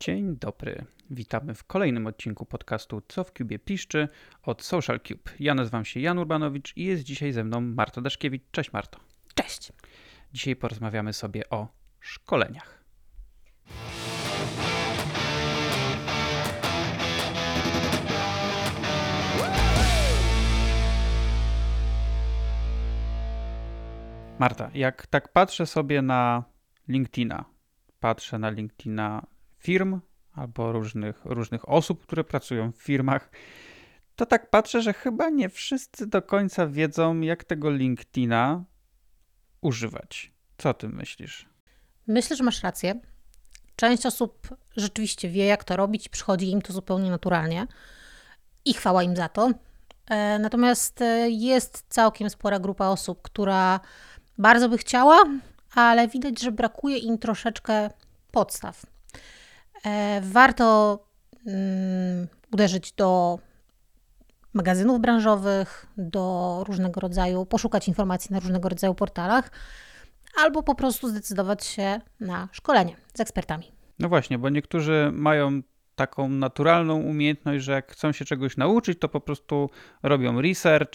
Dzień dobry. Witamy w kolejnym odcinku podcastu Co w Cubie piszczy od Social Cube. Ja nazywam się Jan Urbanowicz i jest dzisiaj ze mną Marta Daszkiewicz. Cześć Marto. Cześć. Dzisiaj porozmawiamy sobie o szkoleniach. Marta, jak tak patrzę sobie na LinkedIna, patrzę na LinkedIna firm albo różnych, różnych osób, które pracują w firmach, to tak patrzę, że chyba nie wszyscy do końca wiedzą, jak tego LinkedIna używać. Co ty myślisz? Myślę, że masz rację. Część osób rzeczywiście wie, jak to robić, przychodzi im to zupełnie naturalnie i chwała im za to. E, natomiast e, jest całkiem spora grupa osób, która bardzo by chciała, ale widać, że brakuje im troszeczkę podstaw. E, warto mm, uderzyć do magazynów branżowych, do różnego rodzaju, poszukać informacji na różnego rodzaju portalach, albo po prostu zdecydować się na szkolenie z ekspertami. No właśnie, bo niektórzy mają taką naturalną umiejętność, że jak chcą się czegoś nauczyć, to po prostu robią research,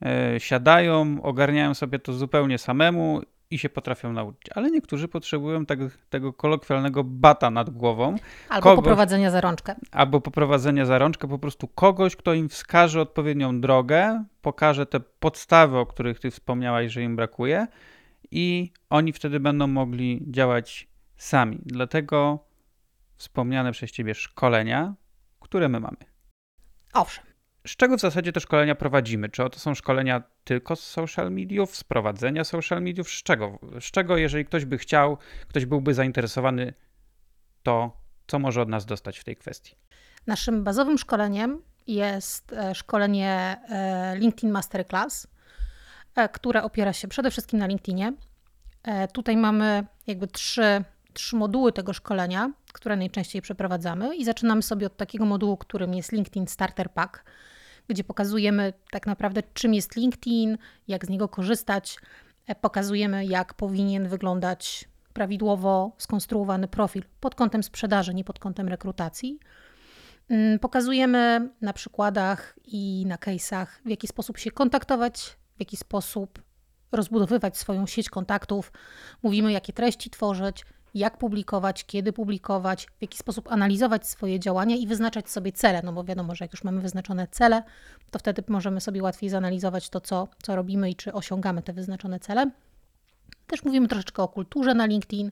yy, siadają, ogarniają sobie to zupełnie samemu i się potrafią nauczyć. Ale niektórzy potrzebują tego, tego kolokwialnego bata nad głową. Albo kogoś, poprowadzenia za rączkę. Albo poprowadzenia za rączkę, po prostu kogoś, kto im wskaże odpowiednią drogę, pokaże te podstawy, o których ty wspomniałaś, że im brakuje i oni wtedy będą mogli działać sami. Dlatego wspomniane przez ciebie szkolenia, które my mamy. Owszem. Z czego w zasadzie te szkolenia prowadzimy? Czy to są szkolenia tylko z social mediów, z prowadzenia social mediów? Z czego? Z czego, jeżeli ktoś by chciał, ktoś byłby zainteresowany, to co może od nas dostać w tej kwestii? Naszym bazowym szkoleniem jest e, szkolenie e, LinkedIn Masterclass, e, które opiera się przede wszystkim na LinkedInie. Tutaj mamy jakby trzy, trzy moduły tego szkolenia, które najczęściej przeprowadzamy i zaczynamy sobie od takiego modułu, którym jest LinkedIn Starter Pack gdzie pokazujemy tak naprawdę, czym jest LinkedIn, jak z niego korzystać. E, pokazujemy, jak powinien wyglądać prawidłowo skonstruowany profil pod kątem sprzedaży, nie pod kątem rekrutacji. Mm, pokazujemy na przykładach i na case'ach, w jaki sposób się kontaktować, w jaki sposób rozbudowywać swoją sieć kontaktów. Mówimy, jakie treści tworzyć, jak publikować, kiedy publikować, w jaki sposób analizować swoje działania i wyznaczać sobie cele. No bo wiadomo, że jak już mamy wyznaczone cele, to wtedy możemy sobie łatwiej zanalizować to, co, co robimy i czy osiągamy te wyznaczone cele. Też mówimy troszeczkę o kulturze na LinkedIn.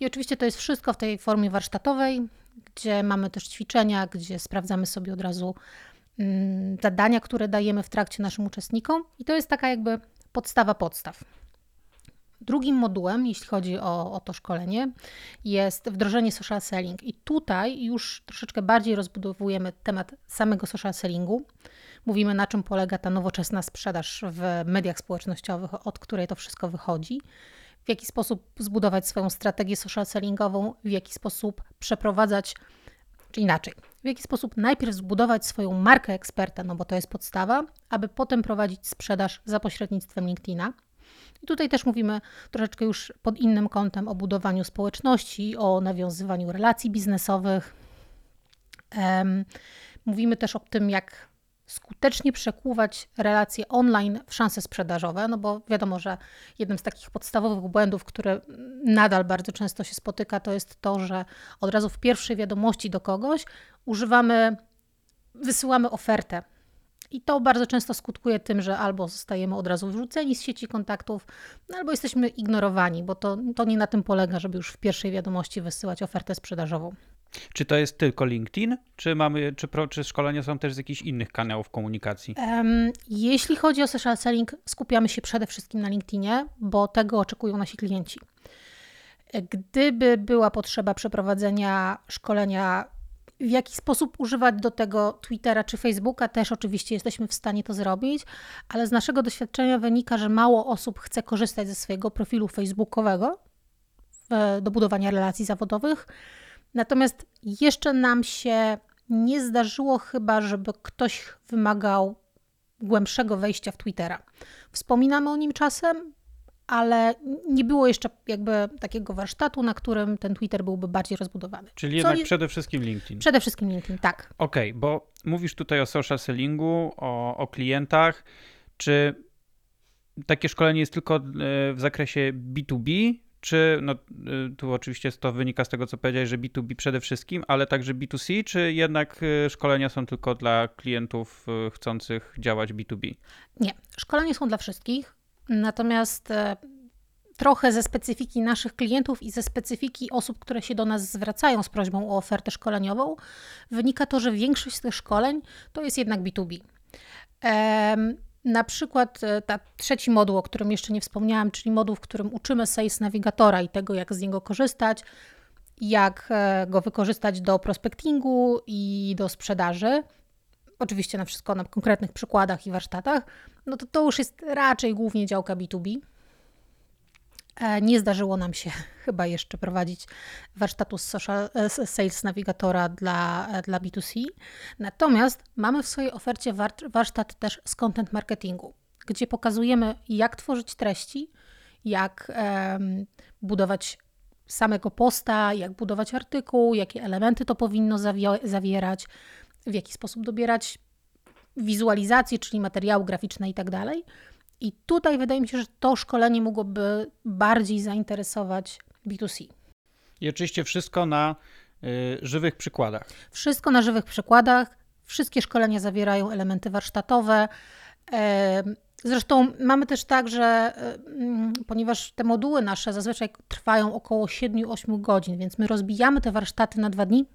I oczywiście to jest wszystko w tej formie warsztatowej, gdzie mamy też ćwiczenia, gdzie sprawdzamy sobie od razu mm, zadania, które dajemy w trakcie naszym uczestnikom. I to jest taka jakby podstawa podstaw. Drugim modułem, jeśli chodzi o, o to szkolenie, jest wdrożenie social selling. I tutaj już troszeczkę bardziej rozbudowujemy temat samego social sellingu. Mówimy, na czym polega ta nowoczesna sprzedaż w mediach społecznościowych, od której to wszystko wychodzi w jaki sposób zbudować swoją strategię social sellingową, w jaki sposób przeprowadzać, czy inaczej, w jaki sposób najpierw zbudować swoją markę eksperta, no bo to jest podstawa, aby potem prowadzić sprzedaż za pośrednictwem LinkedIna. I tutaj też mówimy troszeczkę już pod innym kątem o budowaniu społeczności, o nawiązywaniu relacji biznesowych. Mówimy też o tym, jak skutecznie przekuwać relacje online w szanse sprzedażowe, no bo wiadomo, że jednym z takich podstawowych błędów, które nadal bardzo często się spotyka, to jest to, że od razu w pierwszej wiadomości do kogoś używamy, wysyłamy ofertę i to bardzo często skutkuje tym, że albo zostajemy od razu wyrzuceni z sieci kontaktów, no albo jesteśmy ignorowani, bo to, to nie na tym polega, żeby już w pierwszej wiadomości wysyłać ofertę sprzedażową. Czy to jest tylko LinkedIn, czy, mamy, czy, pro, czy szkolenia są też z jakichś innych kanałów komunikacji? Um, jeśli chodzi o social selling, skupiamy się przede wszystkim na LinkedInie, bo tego oczekują nasi klienci. Gdyby była potrzeba przeprowadzenia szkolenia w jaki sposób używać do tego Twittera czy Facebooka, też oczywiście jesteśmy w stanie to zrobić, ale z naszego doświadczenia wynika, że mało osób chce korzystać ze swojego profilu facebookowego do budowania relacji zawodowych. Natomiast jeszcze nam się nie zdarzyło chyba, żeby ktoś wymagał głębszego wejścia w Twittera. Wspominamy o nim czasem, ale nie było jeszcze jakby takiego warsztatu, na którym ten Twitter byłby bardziej rozbudowany. Czyli jednak je... przede wszystkim LinkedIn. Przede wszystkim LinkedIn, tak. Okej, okay, bo mówisz tutaj o social sellingu, o, o klientach. Czy takie szkolenie jest tylko e, w zakresie B2B, czy, no y, tu oczywiście to wynika z tego, co powiedziałeś, że B2B przede wszystkim, ale także B2C, czy jednak y, szkolenia są tylko dla klientów chcących działać B2B? Nie, szkolenia są dla wszystkich, natomiast e, trochę ze specyfiki naszych klientów i ze specyfiki osób, które się do nas zwracają z prośbą o ofertę szkoleniową, wynika to, że większość z tych szkoleń to jest jednak B2B. Na przykład e, ta trzeci moduł, o którym jeszcze nie wspomniałam, czyli moduł, w którym uczymy Sales Navigatora i tego, jak z niego korzystać, jak e, go wykorzystać do prospectingu i do sprzedaży. Oczywiście na wszystko na konkretnych przykładach i warsztatach. No to to już jest raczej głównie działka B2B. E, nie zdarzyło nam się chyba jeszcze prowadzić warsztatu z social, Sales Navigatora dla, dla B2C. Natomiast mamy w swojej ofercie warsztat też z content marketingu, gdzie pokazujemy, jak tworzyć treści, jak um, budować samego posta, jak budować artykuł, jakie elementy to powinno zawierać, w jaki sposób dobierać wizualizacje, czyli materiały graficzne i tak dalej. I tutaj wydaje mi się, że to szkolenie mogłoby bardziej zainteresować B2C. I oczywiście wszystko na y, żywych przykładach. Wszystko na żywych przykładach. Wszystkie szkolenia zawierają elementy warsztatowe. E, zresztą mamy też tak, że e, ponieważ te moduły nasze zazwyczaj trwają około 7-8 godzin, więc my rozbijamy te warsztaty na dwa dni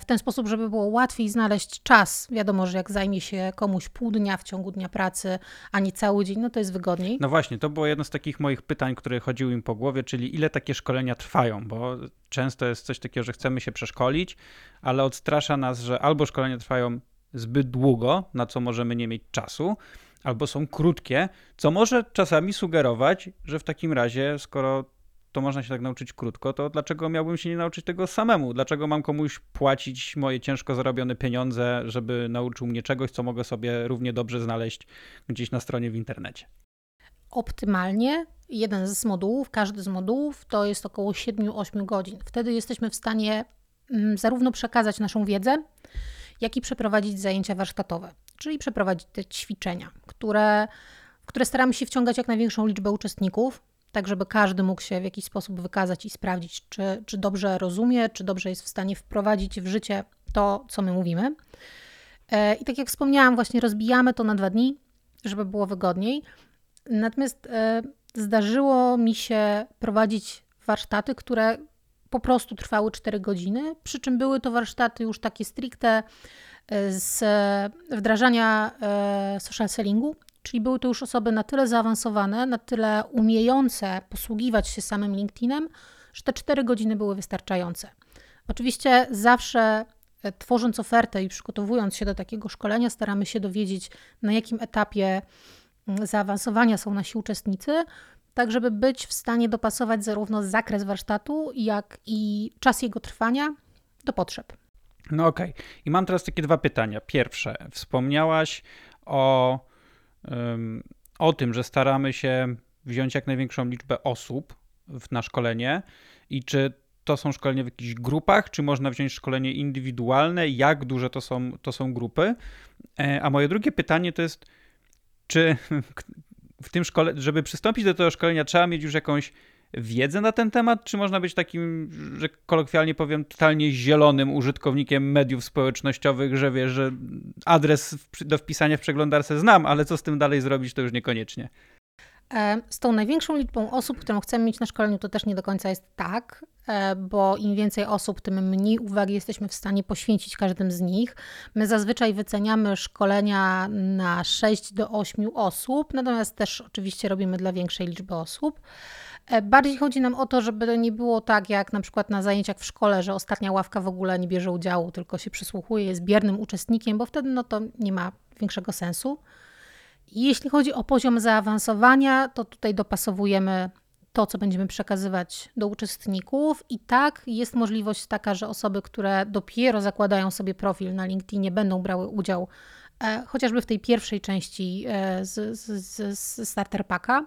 w ten sposób, żeby było łatwiej znaleźć czas. Wiadomo, że jak zajmie się komuś pół dnia w ciągu dnia pracy, a nie cały dzień, no to jest wygodniej. No właśnie, to było jedno z takich moich pytań, które chodziły im po głowie, czyli ile takie szkolenia trwają, bo często jest coś takiego, że chcemy się przeszkolić, ale odstrasza nas, że albo szkolenia trwają zbyt długo, na co możemy nie mieć czasu, albo są krótkie, co może czasami sugerować, że w takim razie, skoro to można się tak nauczyć krótko, to dlaczego miałbym się nie nauczyć tego samemu? Dlaczego mam komuś płacić moje ciężko zarobione pieniądze, żeby nauczył mnie czegoś, co mogę sobie równie dobrze znaleźć gdzieś na stronie w internecie? Optymalnie jeden z modułów, każdy z modułów to jest około 7-8 godzin. Wtedy jesteśmy w stanie mm, zarówno przekazać naszą wiedzę, jak i przeprowadzić zajęcia warsztatowe, czyli przeprowadzić te ćwiczenia, które, w które staramy się wciągać jak największą liczbę uczestników, tak żeby każdy mógł się w jakiś sposób wykazać i sprawdzić, czy, czy dobrze rozumie, czy dobrze jest w stanie wprowadzić w życie to, co my mówimy. E, I tak jak wspomniałam, właśnie rozbijamy to na dwa dni, żeby było wygodniej. Natomiast e, zdarzyło mi się prowadzić warsztaty, które po prostu trwały 4 godziny, przy czym były to warsztaty już takie stricte e, z wdrażania social sellingu, Czyli były to już osoby na tyle zaawansowane, na tyle umiejące posługiwać się samym LinkedInem, że te 4 godziny były wystarczające. Oczywiście zawsze e, tworząc ofertę i przygotowując się do takiego szkolenia, staramy się dowiedzieć, na jakim etapie mm, zaawansowania są nasi uczestnicy, tak żeby być w stanie dopasować zarówno zakres warsztatu, jak i czas jego trwania do potrzeb. No okej. Okay. I mam teraz takie dwa pytania. Pierwsze, wspomniałaś o o tym, że staramy się wziąć jak największą liczbę osób na szkolenie i czy to są szkolenia w jakichś grupach, czy można wziąć szkolenie indywidualne, jak duże to są, to są grupy. E, a moje drugie pytanie to jest, czy w tym szkole, żeby przystąpić do tego szkolenia, trzeba mieć już jakąś wiedzę na ten temat, czy można być takim, że kolokwialnie powiem, totalnie zielonym użytkownikiem mediów społecznościowych, że wiesz, że adres do wpisania w przeglądarce znam, ale co z tym dalej zrobić, to już niekoniecznie. E, z tą największą liczbą osób, którą chcemy mieć na szkoleniu, to też nie do końca jest tak, e, bo im więcej osób, tym mniej uwagi jesteśmy w stanie poświęcić każdym z nich. My zazwyczaj wyceniamy szkolenia na 6 do 8 osób, natomiast też oczywiście robimy dla większej liczby osób. E, bardziej chodzi nam o to, żeby to nie było tak jak na przykład na zajęciach w szkole, że ostatnia ławka w ogóle nie bierze udziału, tylko się przysłuchuje, jest biernym uczestnikiem, bo wtedy no to nie ma większego sensu. Jeśli chodzi o poziom zaawansowania, to tutaj dopasowujemy to, co będziemy przekazywać do uczestników. I tak jest możliwość taka, że osoby, które dopiero zakładają sobie profil na LinkedInie, będą brały udział e, chociażby w tej pierwszej części e, z, z, z Starter Packa.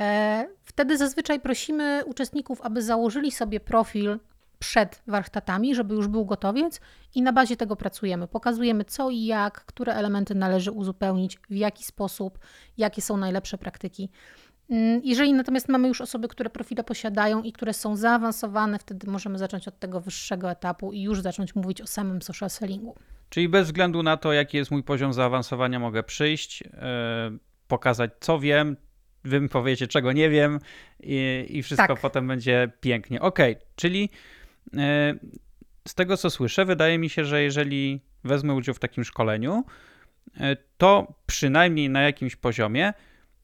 E, wtedy zazwyczaj prosimy uczestników, aby założyli sobie profil przed warsztatami, żeby już był gotowiec i na bazie tego pracujemy. Pokazujemy co i jak, które elementy należy uzupełnić, w jaki sposób, jakie są najlepsze praktyki. Mm, jeżeli natomiast mamy już osoby, które profile posiadają i które są zaawansowane, wtedy możemy zacząć od tego wyższego etapu i już zacząć mówić o samym social sellingu. Czyli bez względu na to, jaki jest mój poziom zaawansowania, mogę przyjść, yy, pokazać, co wiem, wy mi powiecie, czego nie wiem i, i wszystko tak. potem będzie pięknie. Ok, czyli yy, z tego, co słyszę, wydaje mi się, że jeżeli wezmę udział w takim szkoleniu, yy, to przynajmniej na jakimś poziomie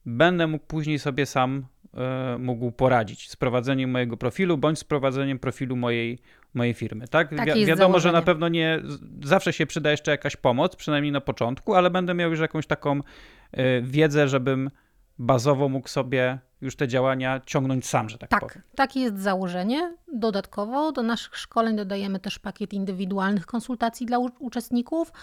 będę mógł później sobie sam e, mógł poradzić z prowadzeniem mojego profilu bądź z prowadzeniem profilu mojej, mojej firmy. Tak? Wi wiadomo, założenie. że na pewno nie zawsze się przyda jeszcze jakaś pomoc, przynajmniej na początku, ale będę miał już jakąś taką e, wiedzę, żebym bazowo mógł sobie już te działania ciągnąć sam, że tak, tak powiem. Takie jest założenie. Dodatkowo do naszych szkoleń dodajemy też pakiet indywidualnych konsultacji dla uczestników,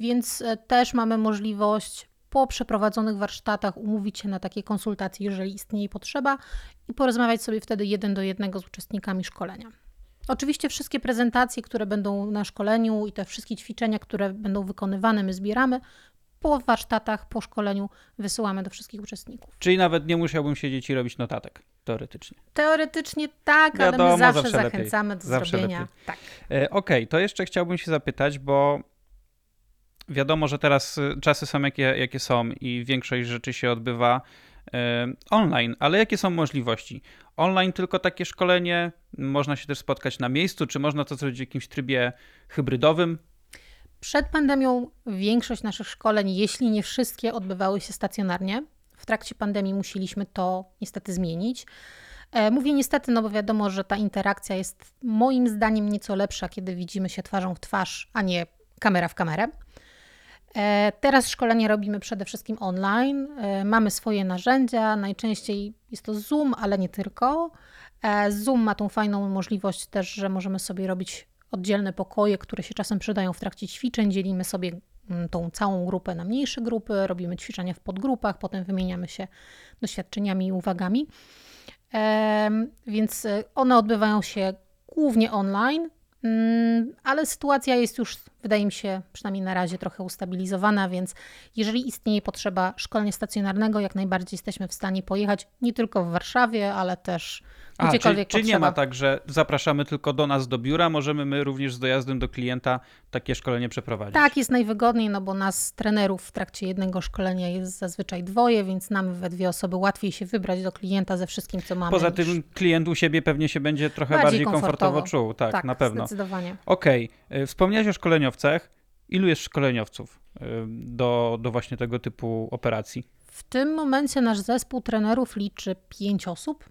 więc e, też mamy możliwość po przeprowadzonych warsztatach umówić się na takie konsultacje, jeżeli istnieje potrzeba i porozmawiać sobie wtedy jeden do jednego z uczestnikami szkolenia. Oczywiście wszystkie prezentacje, które będą na szkoleniu i te wszystkie ćwiczenia, które będą wykonywane, my zbieramy. Po warsztatach, po szkoleniu wysyłamy do wszystkich uczestników. Czyli nawet nie musiałbym siedzieć i robić notatek, teoretycznie. Teoretycznie tak, Wiadomo, ale my zawsze, zawsze zachęcamy lepiej. do zawsze zrobienia. Lepiej. Tak. E, Okej, okay, to jeszcze chciałbym się zapytać, bo wiadomo, że teraz y, czasy są jakie, jakie są i większość rzeczy się odbywa y, online, ale jakie są możliwości? Online tylko takie szkolenie, można się też spotkać na miejscu, czy można to zrobić w jakimś trybie hybrydowym? Przed pandemią większość naszych szkoleń, jeśli nie wszystkie, odbywały się stacjonarnie. W trakcie pandemii musieliśmy to niestety zmienić. E, mówię niestety, no bo wiadomo, że ta interakcja jest moim zdaniem nieco lepsza, kiedy widzimy się twarzą w twarz, a nie kamera w kamerę. E, teraz szkolenie robimy przede wszystkim online. E, mamy swoje narzędzia, najczęściej jest to Zoom, ale nie tylko. Zoom ma tą fajną możliwość też, że możemy sobie robić oddzielne pokoje, które się czasem przydają w trakcie ćwiczeń. Dzielimy sobie mm, tą całą grupę na mniejsze grupy, robimy ćwiczenia w podgrupach, potem wymieniamy się doświadczeniami i uwagami. Więc one odbywają się głównie online. Mm, ale sytuacja jest już, wydaje mi się, przynajmniej na razie trochę ustabilizowana, więc jeżeli istnieje potrzeba szkolenia stacjonarnego, jak najbardziej jesteśmy w stanie pojechać nie tylko w Warszawie, ale też a, czy, czy nie ma tak, że zapraszamy tylko do nas do biura, możemy my również z dojazdem do klienta takie szkolenie przeprowadzić? Tak, jest najwygodniej, no bo nas trenerów w trakcie jednego szkolenia jest zazwyczaj dwoje, więc nam we dwie osoby łatwiej się wybrać do klienta ze wszystkim, co mamy. Poza tym klient u siebie pewnie się będzie trochę bardziej, bardziej komfortowo. komfortowo czuł, tak, tak, na pewno. zdecydowanie. Okej, okay. wspomniałeś o szkoleniowcach. Ilu jest szkoleniowców y, do, do właśnie tego typu operacji? W tym momencie nasz zespół trenerów liczy pięć osób.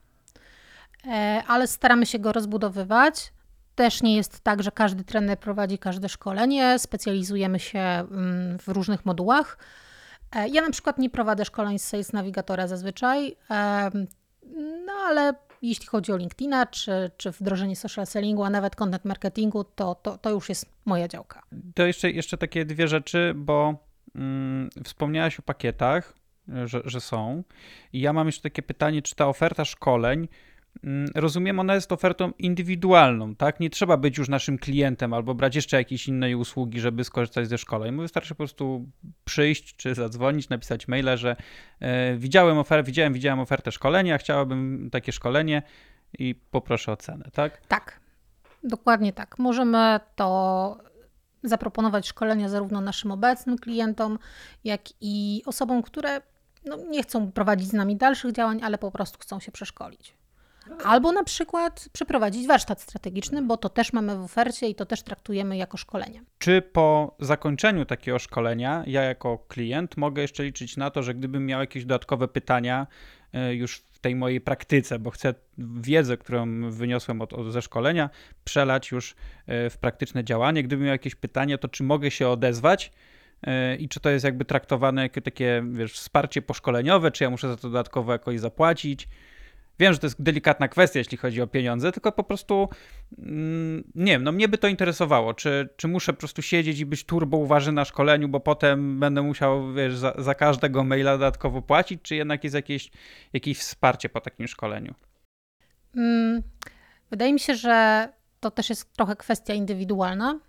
E, ale staramy się go rozbudowywać. Też nie jest tak, że każdy trener prowadzi każde szkolenie, specjalizujemy się mm, w różnych modułach. E, ja na przykład nie prowadzę szkoleń z Sales Navigatora zazwyczaj, no ale jeśli chodzi o LinkedIna, czy, czy wdrożenie social sellingu, a nawet content marketingu, to, to, to już jest moja działka. To jeszcze, jeszcze takie dwie rzeczy, bo mm, wspomniałaś o pakietach, że, że są. I ja mam jeszcze takie pytanie, czy ta oferta szkoleń rozumiem, ona jest ofertą indywidualną, tak? Nie trzeba być już naszym klientem albo brać jeszcze jakiejś innej usługi, żeby skorzystać ze szkoleń. Wystarczy po prostu przyjść czy zadzwonić, napisać maila, że e, widziałem, ofer- widziałem, widziałem ofertę szkolenia, chciałabym takie szkolenie i poproszę o cenę, tak? Tak, dokładnie tak. Możemy to zaproponować szkolenia zarówno naszym obecnym klientom, jak i osobom, które no, nie chcą prowadzić z nami dalszych działań, ale po prostu chcą się przeszkolić. Albo na przykład przeprowadzić warsztat strategiczny, bo to też mamy w ofercie i to też traktujemy jako szkolenie. Czy po zakończeniu takiego szkolenia, ja jako klient mogę jeszcze liczyć na to, że gdybym miał jakieś dodatkowe pytania e, już w tej mojej praktyce, bo chcę wiedzę, którą wyniosłem od, od, ze szkolenia, przelać już e, w praktyczne działanie. Gdybym miał jakieś pytanie, to czy mogę się odezwać? E, I czy to jest jakby traktowane jako takie, wiesz, wsparcie poszkoleniowe, czy ja muszę za to dodatkowo jakoś zapłacić? Wiem, że to jest delikatna kwestia, jeśli chodzi o pieniądze, tylko po prostu mm, nie wiem, no mnie by to interesowało, czy, czy muszę po prostu siedzieć i być turbo uważny na szkoleniu, bo potem będę musiał, wiesz, za, za każdego maila dodatkowo płacić, czy jednak jest jakieś, jakieś wsparcie po takim szkoleniu? Mm, wydaje mi się, że to też jest trochę kwestia indywidualna.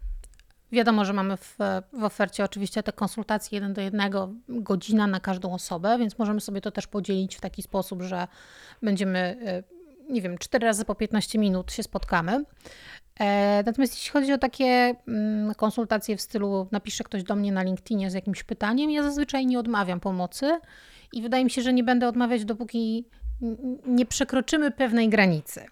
Wiadomo, że mamy w, w ofercie oczywiście te konsultacje jeden do jednego, godzina na każdą osobę, więc możemy sobie to też podzielić w taki sposób, że będziemy, y, nie wiem, cztery razy po 15 minut się spotkamy. E, natomiast jeśli chodzi o takie mm, konsultacje w stylu napisze ktoś do mnie na LinkedInie z jakimś pytaniem, ja zazwyczaj nie odmawiam pomocy i wydaje mi się, że nie będę odmawiać, dopóki nie przekroczymy pewnej granicy.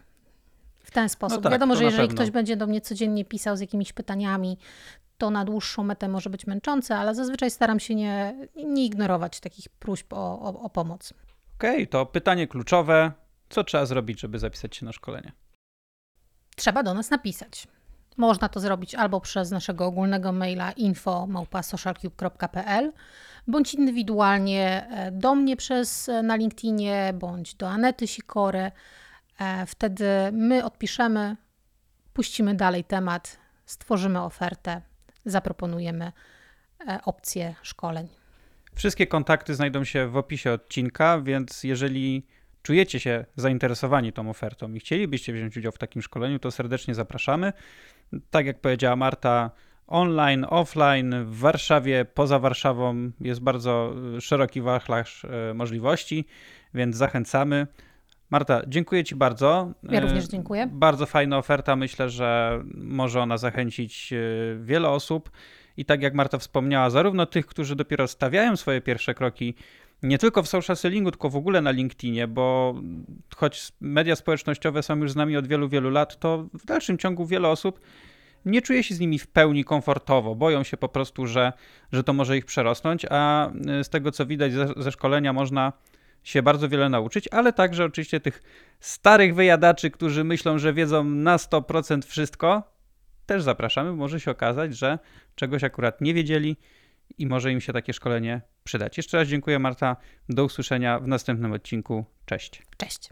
W ten sposób. tak, Wiadomo, że jeżeli pewno. ktoś będzie do mnie codziennie pisał z jakimiś pytaniami, to na dłuższą metę może być męczące, ale zazwyczaj staram się nie, nie ignorować takich próśb o, o, o pomoc. Okej, to pytanie kluczowe. Co trzeba zrobić, żeby zapisać się na szkolenie? Trzeba do nas napisać. Można to zrobić albo przez naszego ogólnego maila info.socialcube.pl bądź indywidualnie e, do mnie przez e, na LinkedInie, bądź do Anety Sikory. E, Wtedy my odpiszemy, puścimy dalej temat, stworzymy ofertę, zaproponujemy e, opcje szkoleń. Wszystkie kontakty znajdą się w opisie odcinka, więc jeżeli czujecie się zainteresowani tą ofertą i chcielibyście wziąć udział w takim szkoleniu, to serdecznie zapraszamy. Tak jak powiedziała Marta, online, offline, w Warszawie, poza Warszawą jest bardzo y, szeroki wachlarz y, możliwości, więc zachęcamy. Marta, dziękuję Ci bardzo. Ja Y, również dziękuję. Bardzo fajna oferta. Myślę, że może ona zachęcić y, wiele osób. I tak jak Marta wspomniała, zarówno tych, którzy dopiero stawiają swoje pierwsze kroki, nie tylko w social sellingu, tylko w ogóle na LinkedInie, bo choć media społecznościowe są już z nami od wielu, wielu lat, to w dalszym ciągu wiele osób nie czuje się z nimi w pełni komfortowo. Boją się po prostu, że, że to może ich przerosnąć, a y, z tego co widać ze, ze szkolenia można się bardzo wiele nauczyć, ale także oczywiście tych starych wyjadaczy, którzy myślą, że wiedzą na 100% wszystko, też zapraszamy. Może się okazać, że czegoś akurat nie wiedzieli i może im się takie szkolenie przydać. Jeszcze raz dziękuję Marta. Do usłyszenia w następnym odcinku. Cześć. Cześć.